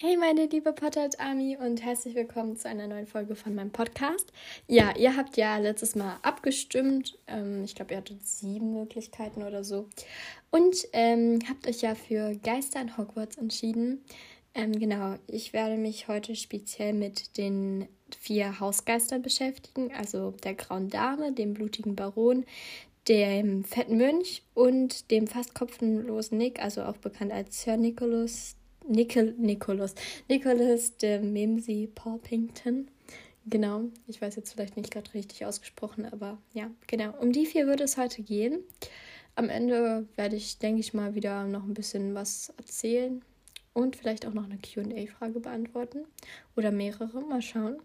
Hey meine liebe Potterhead Army und herzlich willkommen zu einer neuen Folge von meinem Podcast. Ja, ihr habt ja letztes Mal abgestimmt. Ähm, ich glaube, ihr hattet sieben Möglichkeiten oder so. Und ähm, habt euch ja für Geister in Hogwarts entschieden. Ähm, genau, ich werde mich heute speziell mit den vier Hausgeistern beschäftigen. Also der Grauen Dame, dem blutigen Baron, dem fetten Mönch und dem fast kopflosen Nick, also auch bekannt als Sir Nicholas Nicol Nicholas. Nicholas de Mimsy Porpington. Genau, ich weiß jetzt vielleicht nicht gerade richtig ausgesprochen, aber ja, genau. Um die vier würde es heute gehen. Am Ende werde ich, denke ich mal, wieder noch ein bisschen was erzählen und vielleicht auch noch eine QA-Frage beantworten oder mehrere, mal schauen.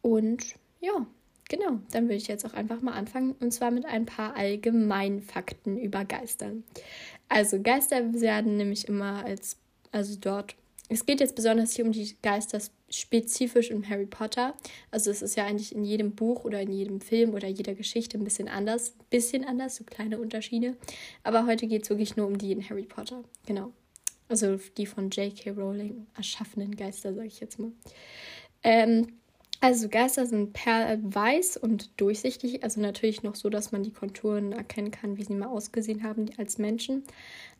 Und ja, genau, dann würde ich jetzt auch einfach mal anfangen und zwar mit ein paar Allgemeinfakten über Geister. Also Geister werden nämlich immer als also dort. Es geht jetzt besonders hier um die Geister spezifisch in Harry Potter. Also es ist ja eigentlich in jedem Buch oder in jedem Film oder jeder Geschichte ein bisschen anders. Bisschen anders, so kleine Unterschiede. Aber heute geht es wirklich nur um die in Harry Potter. Genau. Also die von J.K. Rowling erschaffenen Geister, sage ich jetzt mal. Ähm, also Geister sind perlweiß und durchsichtig, also natürlich noch so, dass man die Konturen erkennen kann, wie sie mal ausgesehen haben als Menschen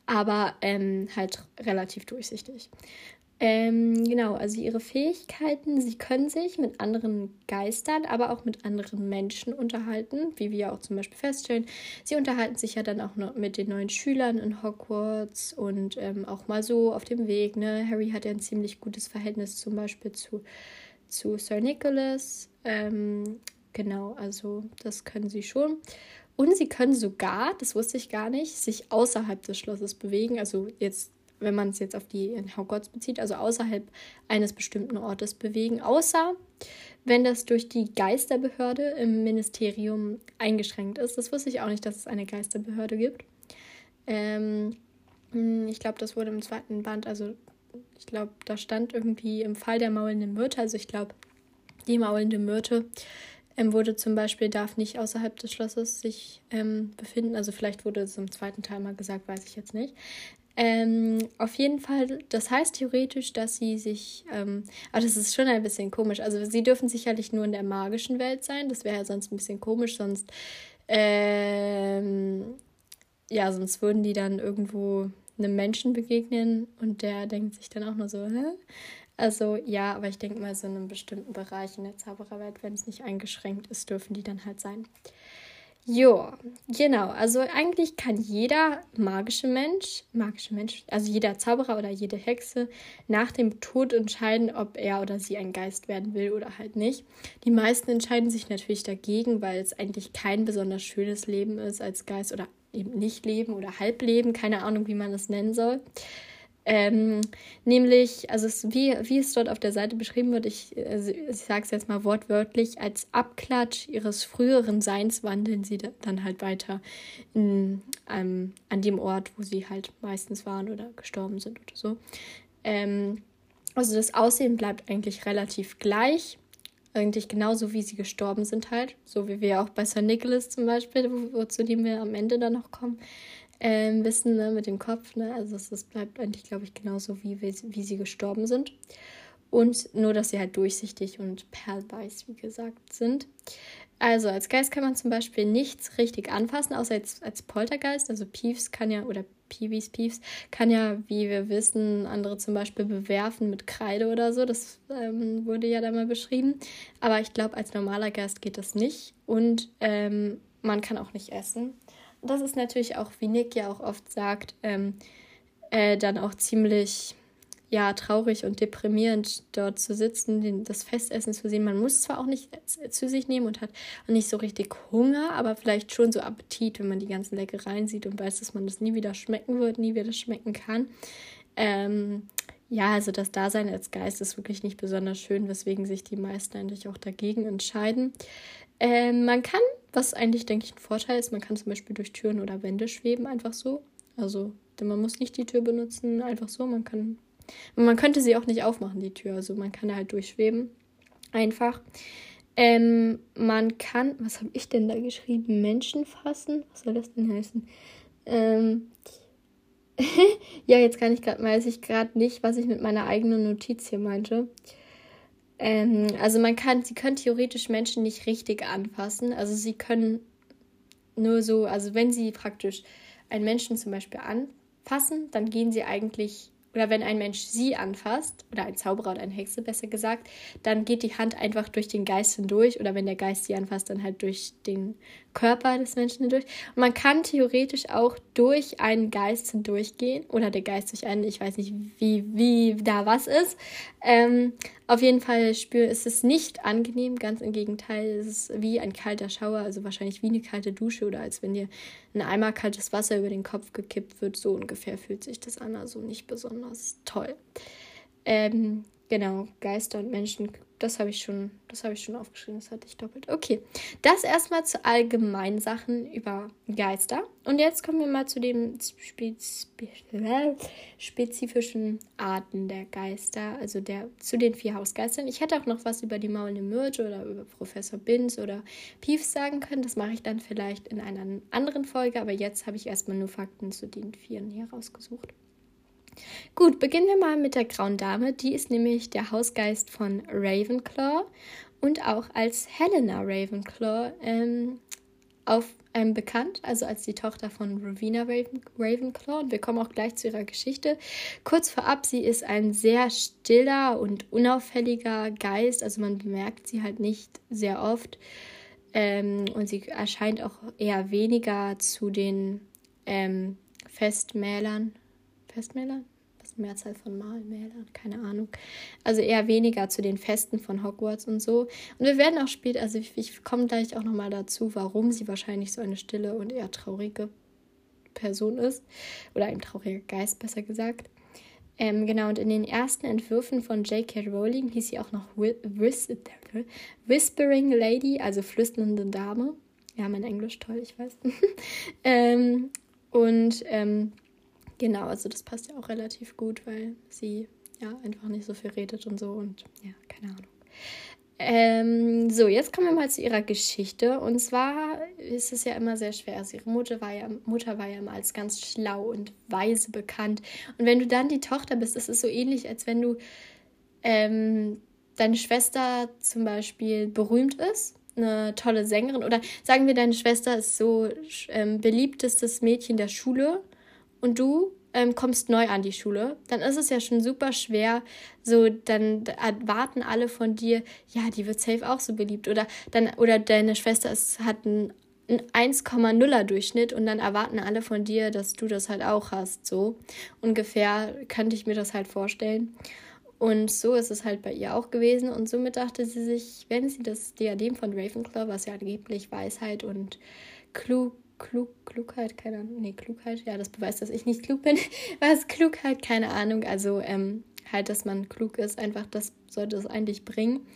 aber ähm, halt relativ durchsichtig. Ähm, genau, also ihre Fähigkeiten, sie können sich mit anderen Geistern, aber auch mit anderen Menschen unterhalten, wie wir auch zum Beispiel feststellen. Sie unterhalten sich ja dann auch noch mit den neuen Schülern in Hogwarts und ähm, auch mal so auf dem Weg. Ne? Harry hat ja ein ziemlich gutes Verhältnis zum Beispiel zu, zu Sir Nicholas. Ähm, genau, also das können sie schon. Und sie können sogar, das wusste ich gar nicht, sich außerhalb des Schlosses bewegen. Also jetzt, wenn man es jetzt auf die in Hogwarts bezieht, also außerhalb eines bestimmten Ortes bewegen, außer wenn das durch die Geisterbehörde im Ministerium eingeschränkt ist. Das wusste ich auch nicht, dass es eine Geisterbehörde gibt. Ähm, hm, ich glaube, das wurde im zweiten Band, also ich glaube, da stand irgendwie im Fall der maulenden Myrte, also ich glaube, die maulende Myrte ähm, wurde zum Beispiel, darf nicht außerhalb des Schlosses sich ähm, befinden. Also vielleicht wurde es im zweiten Teil mal gesagt, weiß ich jetzt nicht. Ähm, auf jeden Fall, das heißt theoretisch, dass sie sich, ähm, aber das ist schon ein bisschen komisch. Also sie dürfen sicherlich nur in der magischen Welt sein. Das wäre ja sonst ein bisschen komisch, sonst, ähm, ja, sonst würden die dann irgendwo einem Menschen begegnen und der denkt sich dann auch nur so, hä? Also ja, aber ich denke mal, so in einem bestimmten Bereich in der Zaubererwelt, wenn es nicht eingeschränkt ist, dürfen die dann halt sein. Ja, genau. Also eigentlich kann jeder magische Mensch, magische Mensch, also jeder Zauberer oder jede Hexe nach dem Tod entscheiden, ob er oder sie ein Geist werden will oder halt nicht. Die meisten entscheiden sich natürlich dagegen, weil es eigentlich kein besonders schönes Leben ist als Geist oder eben nicht Leben oder Halbleben, keine Ahnung, wie man das nennen soll. Ähm, nämlich, also es, wie, wie es dort auf der Seite beschrieben wird, ich, also ich sage es jetzt mal wortwörtlich, als Abklatsch ihres früheren Seins wandeln sie dann halt weiter in, ähm, an dem Ort, wo sie halt meistens waren oder gestorben sind oder so. Ähm, also das Aussehen bleibt eigentlich relativ gleich. Eigentlich genauso wie sie gestorben sind halt. So wie wir auch bei Sir Nicholas zum Beispiel, wo, zu dem wir am Ende dann noch kommen ähm, wissen ne, mit dem Kopf. Ne? Also es, bleibt eigentlich, glaube ich, genauso wie, wie sie gestorben sind. Und nur, dass sie halt durchsichtig und perlweiß, wie gesagt, sind. Also als Geist kann man zum Beispiel nichts richtig anfassen, außer als, als Poltergeist. Also Peeves kann ja, oder Peewees Peeves, kann ja, wie wir wissen, andere zum Beispiel bewerfen mit Kreide oder so. Das ähm, wurde ja da mal beschrieben. Aber ich glaube, als normaler Geist geht das nicht. Und ähm, man kann auch nicht essen das ist natürlich auch, wie Nick ja auch oft sagt, ähm, äh, dann auch ziemlich ja, traurig und deprimierend dort zu sitzen, den, das Festessen zu sehen. Man muss zwar auch nicht zu sich nehmen und hat nicht so richtig Hunger, aber vielleicht schon so Appetit, wenn man die ganzen Leckereien sieht und weiß, dass man das nie wieder schmecken wird, nie wieder schmecken kann. Ähm, ja, also das Dasein als Geist ist wirklich nicht besonders schön, weswegen sich die meisten eigentlich auch dagegen entscheiden. Ähm, man kann was eigentlich, denke ich, ein Vorteil ist, man kann zum Beispiel durch Türen oder Wände schweben, einfach so. Also, denn man muss nicht die Tür benutzen, einfach so. Man kann. Man könnte sie auch nicht aufmachen, die Tür. Also man kann halt durchschweben. Einfach. Ähm, man kann, was habe ich denn da geschrieben? Menschen fassen? Was soll das denn heißen? Ähm, ja, jetzt kann ich gerade, weiß ich gerade nicht, was ich mit meiner eigenen Notiz hier meinte. Ähm, also man kann, sie können theoretisch Menschen nicht richtig anfassen. Also sie können nur so, also wenn sie praktisch einen Menschen zum Beispiel anfassen, dann gehen sie eigentlich oder wenn ein Mensch sie anfasst, oder ein Zauberer oder eine Hexe besser gesagt, dann geht die Hand einfach durch den Geist hindurch, oder wenn der Geist sie anfasst, dann halt durch den Körper des Menschen hindurch. Und man kann theoretisch auch durch einen Geist hindurchgehen, oder der Geist durch einen, ich weiß nicht, wie, wie da was ist. Ähm, auf jeden Fall spür, ist es nicht angenehm, ganz im Gegenteil, es ist wie ein kalter Schauer, also wahrscheinlich wie eine kalte Dusche oder als wenn dir ein Eimer kaltes Wasser über den Kopf gekippt wird, so ungefähr fühlt sich das an, also nicht besonders toll. Ähm, genau, Geister und Menschen das habe ich schon, das habe ich schon aufgeschrieben, das hatte ich doppelt. Okay, das erstmal zu allgemeinen Sachen über Geister. Und jetzt kommen wir mal zu den spez spezifischen Arten der Geister, also der zu den vier Hausgeistern. Ich hätte auch noch was über die maulende Myrte oder über Professor Binz oder Piefs sagen können. Das mache ich dann vielleicht in einer anderen Folge, aber jetzt habe ich erstmal nur Fakten zu den vieren hier rausgesucht. Gut, beginnen wir mal mit der Grauen Dame. Die ist nämlich der Hausgeist von Ravenclaw und auch als Helena Ravenclaw ähm, auf ähm, bekannt, also als die Tochter von Rowena Raven, Ravenclaw. Und wir kommen auch gleich zu ihrer Geschichte. Kurz vorab, sie ist ein sehr stiller und unauffälliger Geist, also man bemerkt sie halt nicht sehr oft. Ähm, und sie erscheint auch eher weniger zu den ähm, Festmählern, Festmählern? Was Mehrzahl von Malmälern? Keine Ahnung. Also eher weniger zu den Festen von Hogwarts und so. Und wir werden auch später, also ich, ich komme gleich auch nochmal dazu, warum sie wahrscheinlich so eine stille und eher traurige Person ist. Oder ein trauriger Geist, besser gesagt. Ähm, genau, und in den ersten Entwürfen von J.K. Rowling hieß sie auch noch Whis Whispering Lady, also flüsternde Dame. Ja, mein Englisch toll, ich weiß. ähm, und ähm, Genau, also das passt ja auch relativ gut, weil sie ja einfach nicht so viel redet und so und ja, keine Ahnung. Ähm, so, jetzt kommen wir mal zu ihrer Geschichte. Und zwar ist es ja immer sehr schwer. Also ihre Mutter war ja, Mutter war ja immer als ganz schlau und weise bekannt. Und wenn du dann die Tochter bist, ist es so ähnlich, als wenn du ähm, deine Schwester zum Beispiel berühmt ist, eine tolle Sängerin. Oder sagen wir, deine Schwester ist so ähm, beliebtestes Mädchen der Schule und du ähm, kommst neu an die Schule, dann ist es ja schon super schwer. So, dann erwarten alle von dir, ja, die wird safe auch so beliebt. Oder, dann, oder deine Schwester ist, hat einen 1,0er Durchschnitt und dann erwarten alle von dir, dass du das halt auch hast. So ungefähr könnte ich mir das halt vorstellen. Und so ist es halt bei ihr auch gewesen. Und somit dachte sie sich, wenn sie das Diadem von Ravenclaw, was ja angeblich Weisheit und klug Klug, Klugheit, keine Ahnung. Nee, Klugheit, ja, das beweist, dass ich nicht klug bin. Was Klugheit, keine Ahnung. Also ähm, halt, dass man klug ist, einfach das sollte es eigentlich bringen.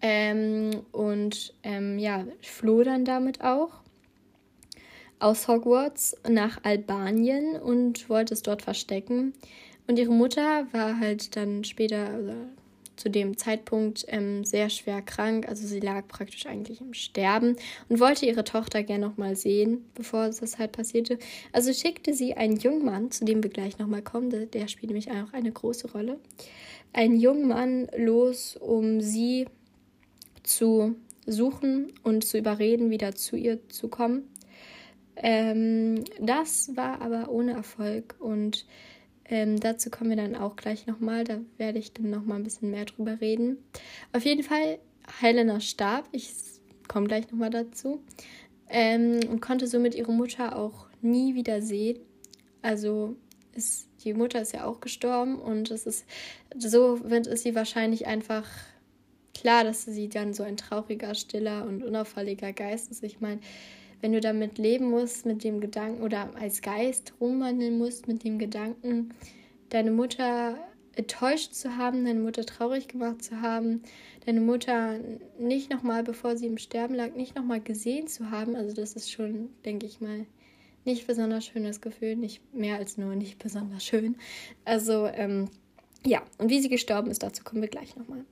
Ähm, und ähm, ja, floh dann damit auch aus Hogwarts nach Albanien und wollte es dort verstecken. Und ihre Mutter war halt dann später, also zu dem Zeitpunkt ähm, sehr schwer krank. Also sie lag praktisch eigentlich im Sterben und wollte ihre Tochter gerne noch mal sehen, bevor das halt passierte. Also schickte sie einen jungen Mann, zu dem wir gleich noch mal kommen, der, der spielt nämlich auch eine große Rolle, einen jungen Mann los, um sie zu suchen und zu überreden, wieder zu ihr zu kommen. Ähm, das war aber ohne Erfolg und ähm, dazu kommen wir dann auch gleich nochmal. Da werde ich dann nochmal ein bisschen mehr drüber reden. Auf jeden Fall, Helena starb. Ich komme gleich nochmal dazu. Ähm, und konnte somit ihre Mutter auch nie wieder sehen. Also ist, die Mutter ist ja auch gestorben und es ist so wird es sie wahrscheinlich einfach klar, dass sie dann so ein trauriger, stiller und unauffälliger Geist ist. Ich meine, wenn du damit leben musst, mit dem Gedanken oder als Geist rumwandeln musst mit dem Gedanken, deine Mutter enttäuscht zu haben, deine Mutter traurig gemacht zu haben, deine Mutter nicht nochmal, bevor sie im Sterben lag, nicht nochmal gesehen zu haben, also das ist schon, denke ich mal, nicht besonders schönes Gefühl, nicht mehr als nur nicht besonders schön. Also, ähm, ja, und wie sie gestorben ist, dazu kommen wir gleich nochmal.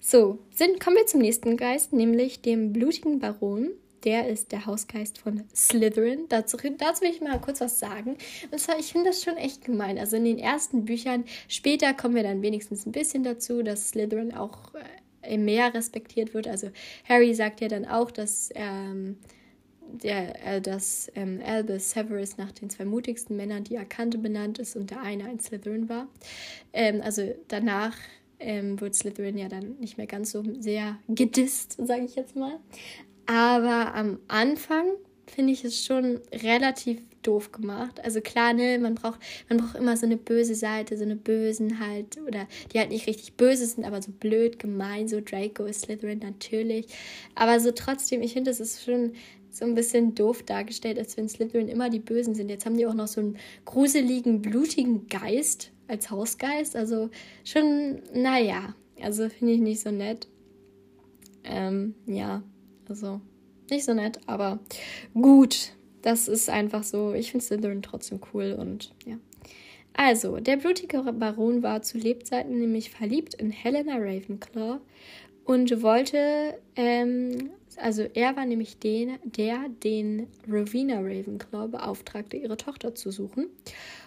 So, sind, kommen wir zum nächsten Geist, nämlich dem blutigen Baron. Der ist der Hausgeist von Slytherin. Dazu, dazu will ich mal kurz was sagen. Und zwar, ich finde das schon echt gemein. Also in den ersten Büchern, später kommen wir dann wenigstens ein bisschen dazu, dass Slytherin auch äh, mehr respektiert wird. Also Harry sagt ja dann auch, dass ähm, der, äh, dass ähm, Albus Severus nach den zwei mutigsten Männern, die er kannte, benannt ist und der eine ein Slytherin war. Ähm, also danach ähm, wird Slytherin ja dann nicht mehr ganz so sehr gedisst, sage ich jetzt mal. Aber am Anfang finde ich es schon relativ doof gemacht. Also klar, ne, man braucht, man braucht immer so eine böse Seite, so eine Bösen halt, oder die halt nicht richtig böse sind, aber so blöd, gemein, so Draco ist Slytherin natürlich. Aber so trotzdem, ich finde, das ist schon so ein bisschen doof dargestellt, als wenn Slytherin immer die Bösen sind. Jetzt haben die auch noch so einen gruseligen, blutigen Geist als Hausgeist. Also schon, naja, also finde ich nicht so nett. Ähm, ja, also nicht so nett, aber gut. Das ist einfach so. Ich finde Slytherin trotzdem cool und ja. Also, der blutige Baron war zu Lebzeiten nämlich verliebt in Helena Ravenclaw und wollte ähm, also er war nämlich den, der, den Rowena Ravenclaw beauftragte, ihre Tochter zu suchen.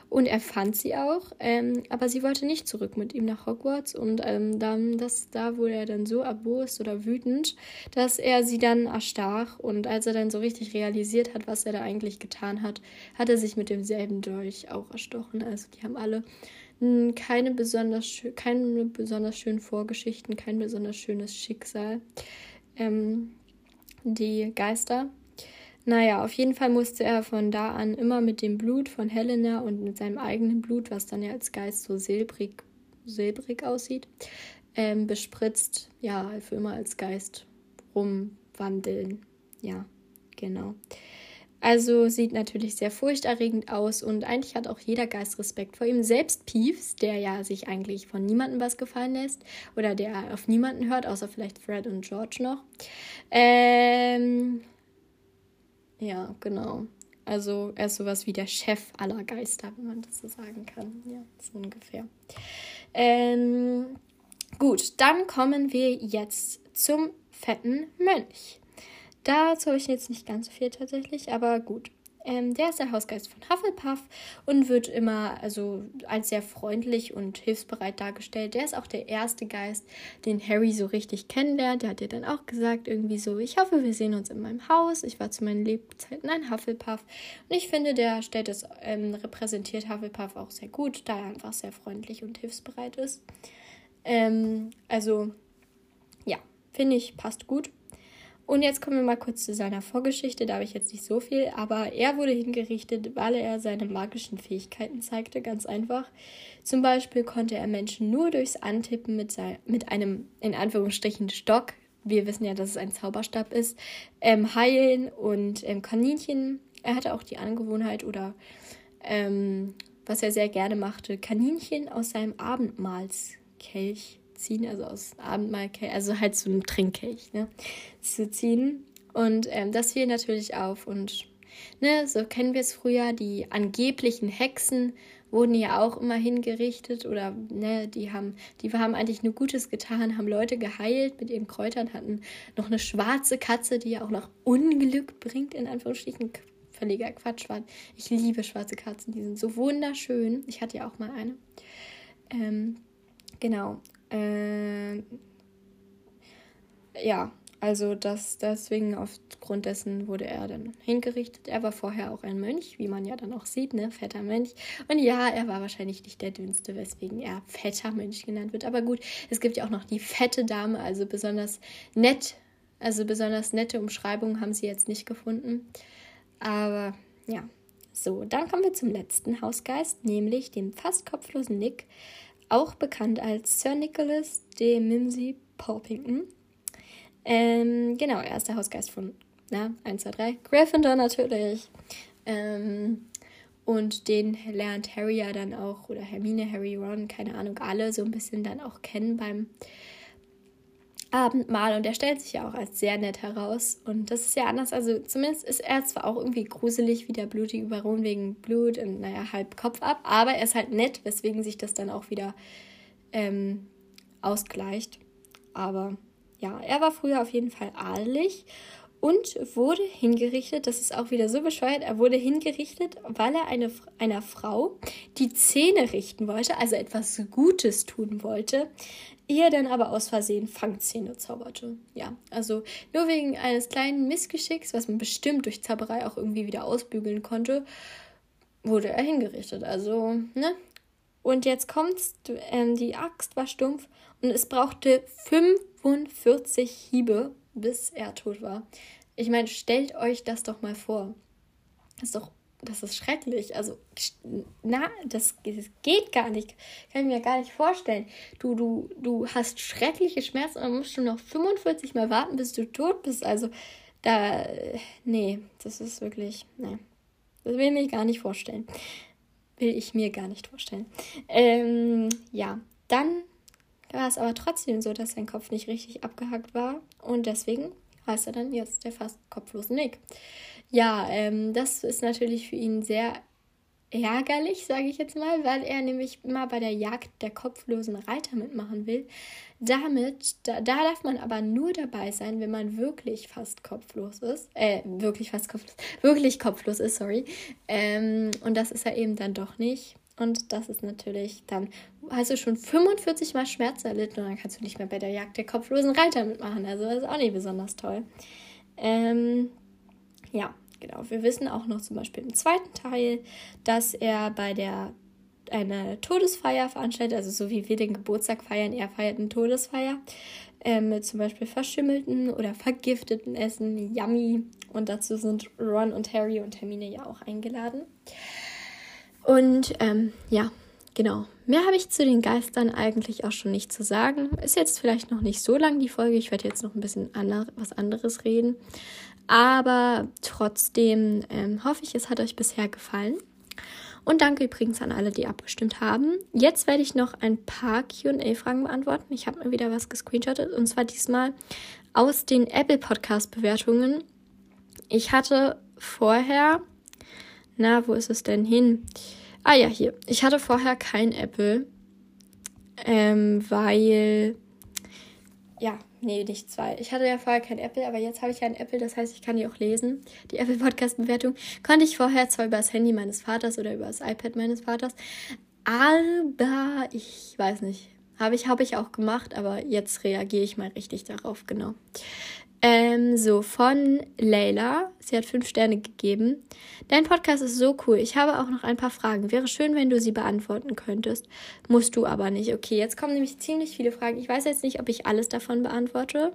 Und er fand sie auch, ähm, aber sie wollte nicht zurück mit ihm nach Hogwarts. Und ähm, dann, das, da wurde er dann so erbost oder wütend, dass er sie dann erstach. Und als er dann so richtig realisiert hat, was er da eigentlich getan hat, hat er sich mit demselben Dolch auch erstochen. Also die haben alle hm, keine besonders, keine besonders schönen Vorgeschichten, kein besonders schönes Schicksal. Ähm, die Geister. Naja, auf jeden Fall musste er von da an immer mit dem Blut von Helena und mit seinem eigenen Blut, was dann ja als Geist so silbrig, silbrig aussieht, ähm, bespritzt, ja, für immer als Geist rumwandeln. Ja, genau. Also sieht natürlich sehr furchterregend aus und eigentlich hat auch jeder Geist Respekt vor ihm. Selbst Peeves, der ja sich eigentlich von niemandem was gefallen lässt oder der auf niemanden hört, außer vielleicht Fred und George noch. Ähm, ja, genau. Also er ist sowas wie der Chef aller Geister, wenn man das so sagen kann. Ja, so ungefähr. Ähm, gut, dann kommen wir jetzt zum fetten Mönch. Dazu habe ich jetzt nicht ganz so viel tatsächlich, aber gut. Ähm, der ist der Hausgeist von Hufflepuff und wird immer also als sehr freundlich und hilfsbereit dargestellt. Der ist auch der erste Geist, den Harry so richtig kennenlernt. Der hat ja dann auch gesagt, irgendwie so, ich hoffe, wir sehen uns in meinem Haus. Ich war zu meinen Lebzeiten ein Hufflepuff. Und ich finde, der stellt es, ähm, repräsentiert Hufflepuff auch sehr gut, da er einfach sehr freundlich und hilfsbereit ist. Ähm, also, ja, finde ich, passt gut. Und jetzt kommen wir mal kurz zu seiner Vorgeschichte. Da habe ich jetzt nicht so viel, aber er wurde hingerichtet, weil er seine magischen Fähigkeiten zeigte, ganz einfach. Zum Beispiel konnte er Menschen nur durchs Antippen mit, sein, mit einem, in Anführungsstrichen, Stock, wir wissen ja, dass es ein Zauberstab ist, ähm, heilen und ähm, Kaninchen. Er hatte auch die Angewohnheit oder ähm, was er sehr gerne machte, Kaninchen aus seinem Abendmahlskelch ziehen, also aus Abendmahlkelch, also halt so einem Trinkkelch, ne, zu ziehen. Und ähm, das fiel natürlich auf. Und ne, so kennen wir es früher, die angeblichen Hexen wurden ja auch immer hingerichtet oder ne, die haben, die haben eigentlich nur Gutes getan, haben Leute geheilt mit ihren Kräutern, hatten noch eine schwarze Katze, die ja auch noch Unglück bringt, in Anführungsstrichen. Völliger Quatsch war. Ich liebe schwarze Katzen, die sind so wunderschön. Ich hatte ja auch mal eine. Ähm, genau. Äh, ja, also das, deswegen aufgrund dessen wurde er dann hingerichtet. Er war vorher auch ein Mönch, wie man ja dann auch sieht, ne, fetter Mönch. Und ja, er war wahrscheinlich nicht der dünnste, weswegen er fetter Mönch genannt wird. Aber gut, es gibt ja auch noch die fette Dame, also besonders nett, also besonders nette Umschreibungen haben sie jetzt nicht gefunden. Aber ja, so, dann kommen wir zum letzten Hausgeist, nämlich dem fast kopflosen Nick auch bekannt als Sir Nicholas de Mimsy Porpington. Ähm, genau, er ist der Hausgeist von, na, 1, 2, 3, Gryffindor natürlich. Ähm, und den lernt Harry ja dann auch, oder Hermine, Harry, Ron, keine Ahnung, alle so ein bisschen dann auch kennen beim Abendmahl und er stellt sich ja auch als sehr nett heraus. Und das ist ja anders. Also zumindest ist er zwar auch irgendwie gruselig wie der blutige Baron wegen Blut und naja, halb Kopf ab, aber er ist halt nett, weswegen sich das dann auch wieder ähm, ausgleicht. Aber ja, er war früher auf jeden Fall adelig und wurde hingerichtet, das ist auch wieder so bescheuert, er wurde hingerichtet, weil er eine, einer Frau die Zähne richten wollte, also etwas Gutes tun wollte, ihr dann aber aus Versehen Fangzähne zauberte. Ja, also nur wegen eines kleinen Missgeschicks, was man bestimmt durch Zauberei auch irgendwie wieder ausbügeln konnte, wurde er hingerichtet. Also, ne? Und jetzt kommt's, ähm, die Axt war stumpf und es brauchte 45 Hiebe, bis er tot war. Ich meine, stellt euch das doch mal vor. Das ist doch, das ist schrecklich. Also, na, das, das geht gar nicht. Kann ich mir gar nicht vorstellen. Du, du, du hast schreckliche Schmerzen und dann musst du noch 45 Mal warten, bis du tot bist. Also, da, nee, das ist wirklich, nee. Das will ich mir gar nicht vorstellen. Will ich mir gar nicht vorstellen. Ähm, ja, dann war es aber trotzdem so, dass sein Kopf nicht richtig abgehackt war und deswegen heißt er dann jetzt der fast kopflose Nick. Ja, ähm, das ist natürlich für ihn sehr ärgerlich, sage ich jetzt mal, weil er nämlich immer bei der Jagd der kopflosen Reiter mitmachen will. Damit, da, da darf man aber nur dabei sein, wenn man wirklich fast kopflos ist. Äh, wirklich fast kopflos, wirklich kopflos ist, sorry. Ähm, und das ist er eben dann doch nicht. Und das ist natürlich dann, hast du schon 45 Mal Schmerz erlitten und dann kannst du nicht mehr bei der Jagd der kopflosen Reiter mitmachen. Also das ist auch nicht besonders toll. Ähm, ja, genau. Wir wissen auch noch zum Beispiel im zweiten Teil, dass er bei der eine Todesfeier veranstaltet, also so wie wir den Geburtstag feiern, er feiert eine Todesfeier ähm, mit zum Beispiel verschimmelten oder vergifteten Essen, yummy. Und dazu sind Ron und Harry und Hermine ja auch eingeladen. Und ähm, ja, genau. Mehr habe ich zu den Geistern eigentlich auch schon nicht zu sagen. Ist jetzt vielleicht noch nicht so lang die Folge. Ich werde jetzt noch ein bisschen ander was anderes reden. Aber trotzdem ähm, hoffe ich, es hat euch bisher gefallen. Und danke übrigens an alle, die abgestimmt haben. Jetzt werde ich noch ein paar QA-Fragen beantworten. Ich habe mir wieder was gescreenshottet und zwar diesmal aus den Apple Podcast-Bewertungen. Ich hatte vorher, na, wo ist es denn hin? Ah ja, hier. Ich hatte vorher kein Apple, ähm, weil, ja, nee, nicht zwei. Ich hatte ja vorher kein Apple, aber jetzt habe ich ja ein Apple, das heißt, ich kann die auch lesen. Die Apple Podcast Bewertung konnte ich vorher zwar über das Handy meines Vaters oder über das iPad meines Vaters, aber ich weiß nicht. Habe ich, habe ich auch gemacht, aber jetzt reagiere ich mal richtig darauf, genau. Ähm, so, von Leila. Sie hat fünf Sterne gegeben. Dein Podcast ist so cool. Ich habe auch noch ein paar Fragen. Wäre schön, wenn du sie beantworten könntest. Musst du aber nicht. Okay, jetzt kommen nämlich ziemlich viele Fragen. Ich weiß jetzt nicht, ob ich alles davon beantworte.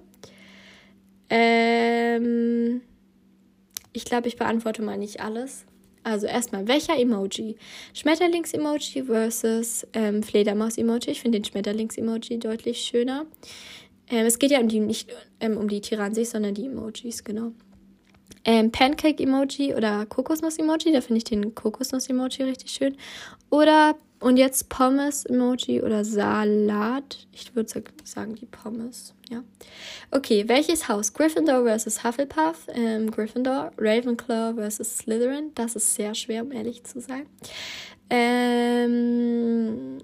Ähm, ich glaube, ich beantworte mal nicht alles. Also erstmal, welcher Emoji? Schmetterlings-Emoji versus ähm, Fledermaus-Emoji. Ich finde den Schmetterlings-Emoji deutlich schöner. Ähm, es geht ja um die, nicht ähm, um die Tiran sondern die Emojis, genau. Ähm, Pancake-Emoji oder Kokosnuss-Emoji, da finde ich den Kokosnuss-Emoji richtig schön. Oder, und jetzt Pommes-Emoji oder Salat. Ich würde sagen die Pommes, ja. Okay, welches Haus? Gryffindor versus Hufflepuff, ähm, Gryffindor, Ravenclaw versus Slytherin. Das ist sehr schwer, um ehrlich zu sein. Ähm,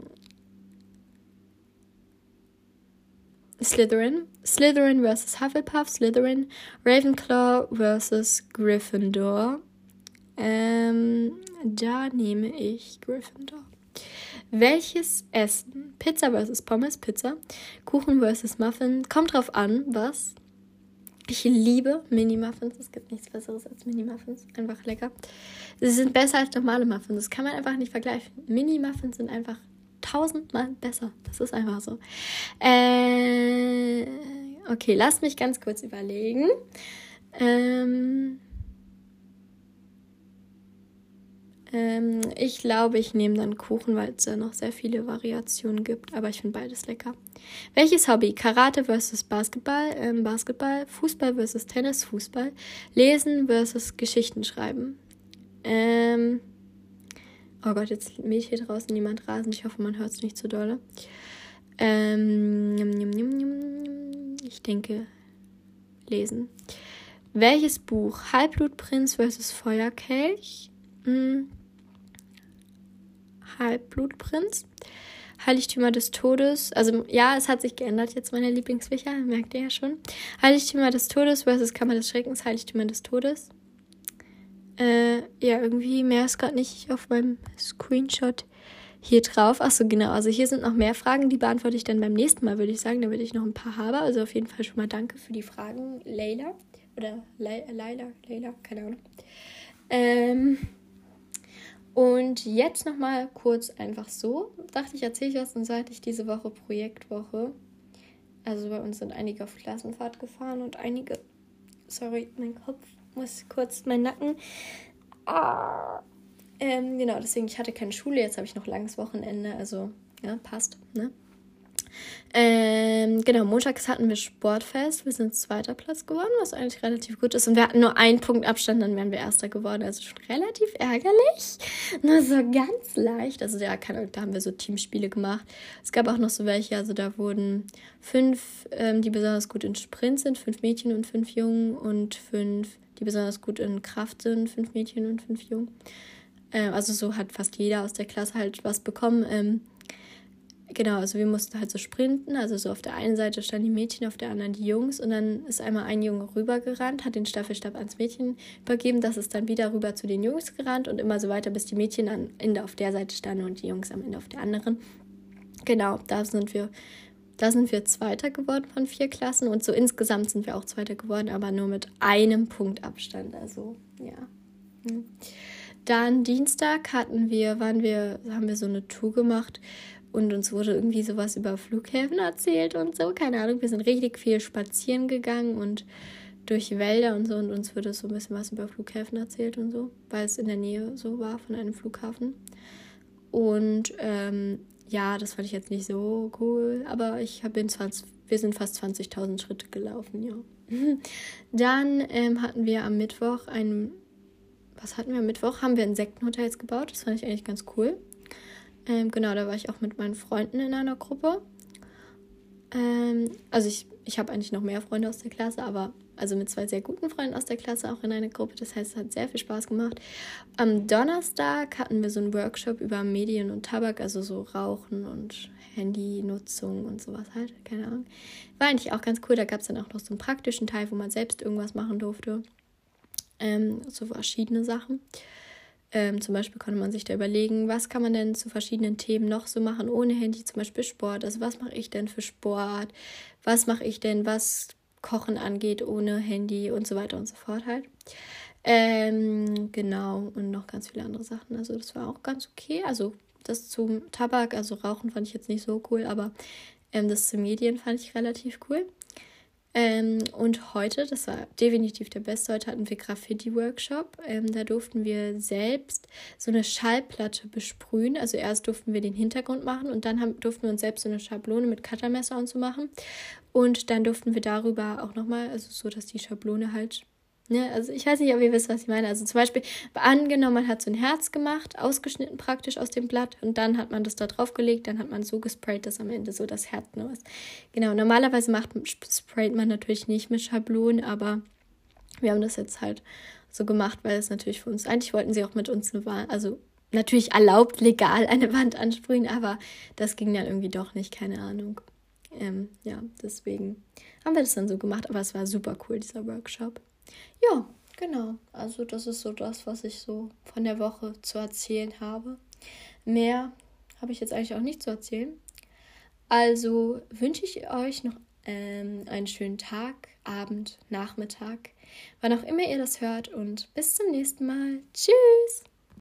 Slytherin. Slytherin versus Hufflepuff. Slytherin. Ravenclaw versus Gryffindor. Ähm, da nehme ich Gryffindor. Welches Essen? Pizza versus Pommes, Pizza. Kuchen versus Muffin. Kommt drauf an, was. Ich liebe Mini-Muffins. Es gibt nichts Besseres als Mini-Muffins. Einfach lecker. Sie sind besser als normale Muffins. Das kann man einfach nicht vergleichen. Mini-Muffins sind einfach tausendmal besser. Das ist einfach so. Äh, okay, lasst mich ganz kurz überlegen. Ähm, ähm, ich glaube, ich nehme dann Kuchen, weil es da noch sehr viele Variationen gibt. Aber ich finde beides lecker. Welches Hobby? Karate versus Basketball, ähm, Basketball, Fußball versus Tennis, Fußball, Lesen versus Geschichten schreiben. Ähm, Oh Gott, jetzt mäht hier draußen jemand Rasen. Ich hoffe, man hört es nicht zu so dolle. Ähm, ich denke, lesen. Welches Buch? Halbblutprinz versus Feuerkelch? Hm. Halbblutprinz. Heiligtümer des Todes. Also ja, es hat sich geändert jetzt meine Lieblingsbücher, merkt ihr ja schon. Heiligtümer des Todes versus Kammer des Schreckens, Heiligtümer des Todes. Äh, ja, irgendwie mehr ist gerade nicht auf meinem Screenshot hier drauf. Achso, genau. Also hier sind noch mehr Fragen, die beantworte ich dann beim nächsten Mal, würde ich sagen, damit ich noch ein paar habe. Also auf jeden Fall schon mal danke für die Fragen, Leila. Oder Leila, Leila, keine Ahnung. Ähm, und jetzt nochmal kurz einfach so. Dachte ich, erzähle ich was und seit ich diese Woche Projektwoche. Also bei uns sind einige auf Klassenfahrt gefahren und einige. Sorry, mein Kopf muss kurz, mein Nacken. Ah. Ähm, genau, deswegen, ich hatte keine Schule, jetzt habe ich noch langes Wochenende, also ja, passt, ne? Ähm, genau, montags hatten wir Sportfest. Wir sind zweiter Platz geworden, was eigentlich relativ gut ist. Und wir hatten nur einen Punkt Abstand, dann wären wir erster geworden. Also schon relativ ärgerlich. Nur so ganz leicht. Also ja, keine, da haben wir so Teamspiele gemacht. Es gab auch noch so welche, also da wurden fünf, ähm, die besonders gut in Sprint sind, fünf Mädchen und fünf Jungen und fünf, die besonders gut in Kraft sind, fünf Mädchen und fünf Jungen. Ähm, also so hat fast jeder aus der Klasse halt was bekommen. Ähm, Genau, also wir mussten halt so sprinten. Also so auf der einen Seite standen die Mädchen, auf der anderen die Jungs. Und dann ist einmal ein Junge rübergerannt, hat den Staffelstab ans Mädchen übergeben. Das ist dann wieder rüber zu den Jungs gerannt und immer so weiter, bis die Mädchen am Ende auf der Seite standen und die Jungs am Ende auf der anderen. Genau, da sind wir, da sind wir Zweiter geworden von vier Klassen. Und so insgesamt sind wir auch Zweiter geworden, aber nur mit einem Punkt Abstand. Also, ja. Hm. Dann Dienstag hatten wir, waren wir, haben wir so eine Tour gemacht und uns wurde irgendwie sowas über Flughäfen erzählt und so. Keine Ahnung, wir sind richtig viel spazieren gegangen und durch Wälder und so und uns wurde so ein bisschen was über Flughäfen erzählt und so, weil es in der Nähe so war von einem Flughafen. Und ähm, ja, das fand ich jetzt nicht so cool, aber ich habe 20, wir sind fast 20.000 Schritte gelaufen, ja. Dann ähm, hatten wir am Mittwoch ein, was hatten wir am Mittwoch? Haben wir Insektenhotels gebaut, das fand ich eigentlich ganz cool. Ähm, genau, da war ich auch mit meinen Freunden in einer Gruppe. Ähm, also ich, ich habe eigentlich noch mehr Freunde aus der Klasse, aber also mit zwei sehr guten Freunden aus der Klasse auch in einer Gruppe. Das heißt, es hat sehr viel Spaß gemacht. Am Donnerstag hatten wir so einen Workshop über Medien und Tabak, also so Rauchen und Handynutzung und sowas halt, keine Ahnung. War eigentlich auch ganz cool. Da gab es dann auch noch so einen praktischen Teil, wo man selbst irgendwas machen durfte. Ähm, so verschiedene Sachen. Ähm, zum Beispiel konnte man sich da überlegen, was kann man denn zu verschiedenen Themen noch so machen ohne Handy, zum Beispiel Sport. Also was mache ich denn für Sport? Was mache ich denn, was Kochen angeht ohne Handy und so weiter und so fort halt. Ähm, genau, und noch ganz viele andere Sachen. Also das war auch ganz okay. Also das zum Tabak, also Rauchen fand ich jetzt nicht so cool, aber ähm, das zu Medien fand ich relativ cool. Ähm, und heute, das war definitiv der beste, heute hatten wir Graffiti-Workshop. Ähm, da durften wir selbst so eine Schallplatte besprühen. Also erst durften wir den Hintergrund machen und dann haben, durften wir uns selbst so eine Schablone mit Cuttermesser und so machen. Und dann durften wir darüber auch nochmal, also so, dass die Schablone halt Ne, also ich weiß nicht, ob ihr wisst, was ich meine. Also zum Beispiel, angenommen, man hat so ein Herz gemacht, ausgeschnitten praktisch aus dem Blatt und dann hat man das da drauf gelegt, dann hat man so gesprayt, dass am Ende so das Herz nur ist. Genau, normalerweise macht, sprayt man natürlich nicht mit Schablonen, aber wir haben das jetzt halt so gemacht, weil es natürlich für uns, eigentlich wollten sie auch mit uns eine Wand, also natürlich erlaubt, legal eine Wand ansprühen, aber das ging dann irgendwie doch nicht, keine Ahnung. Ähm, ja, deswegen haben wir das dann so gemacht, aber es war super cool, dieser Workshop. Ja, genau. Also das ist so das, was ich so von der Woche zu erzählen habe. Mehr habe ich jetzt eigentlich auch nicht zu erzählen. Also wünsche ich euch noch ähm, einen schönen Tag, Abend, Nachmittag, wann auch immer ihr das hört und bis zum nächsten Mal. Tschüss!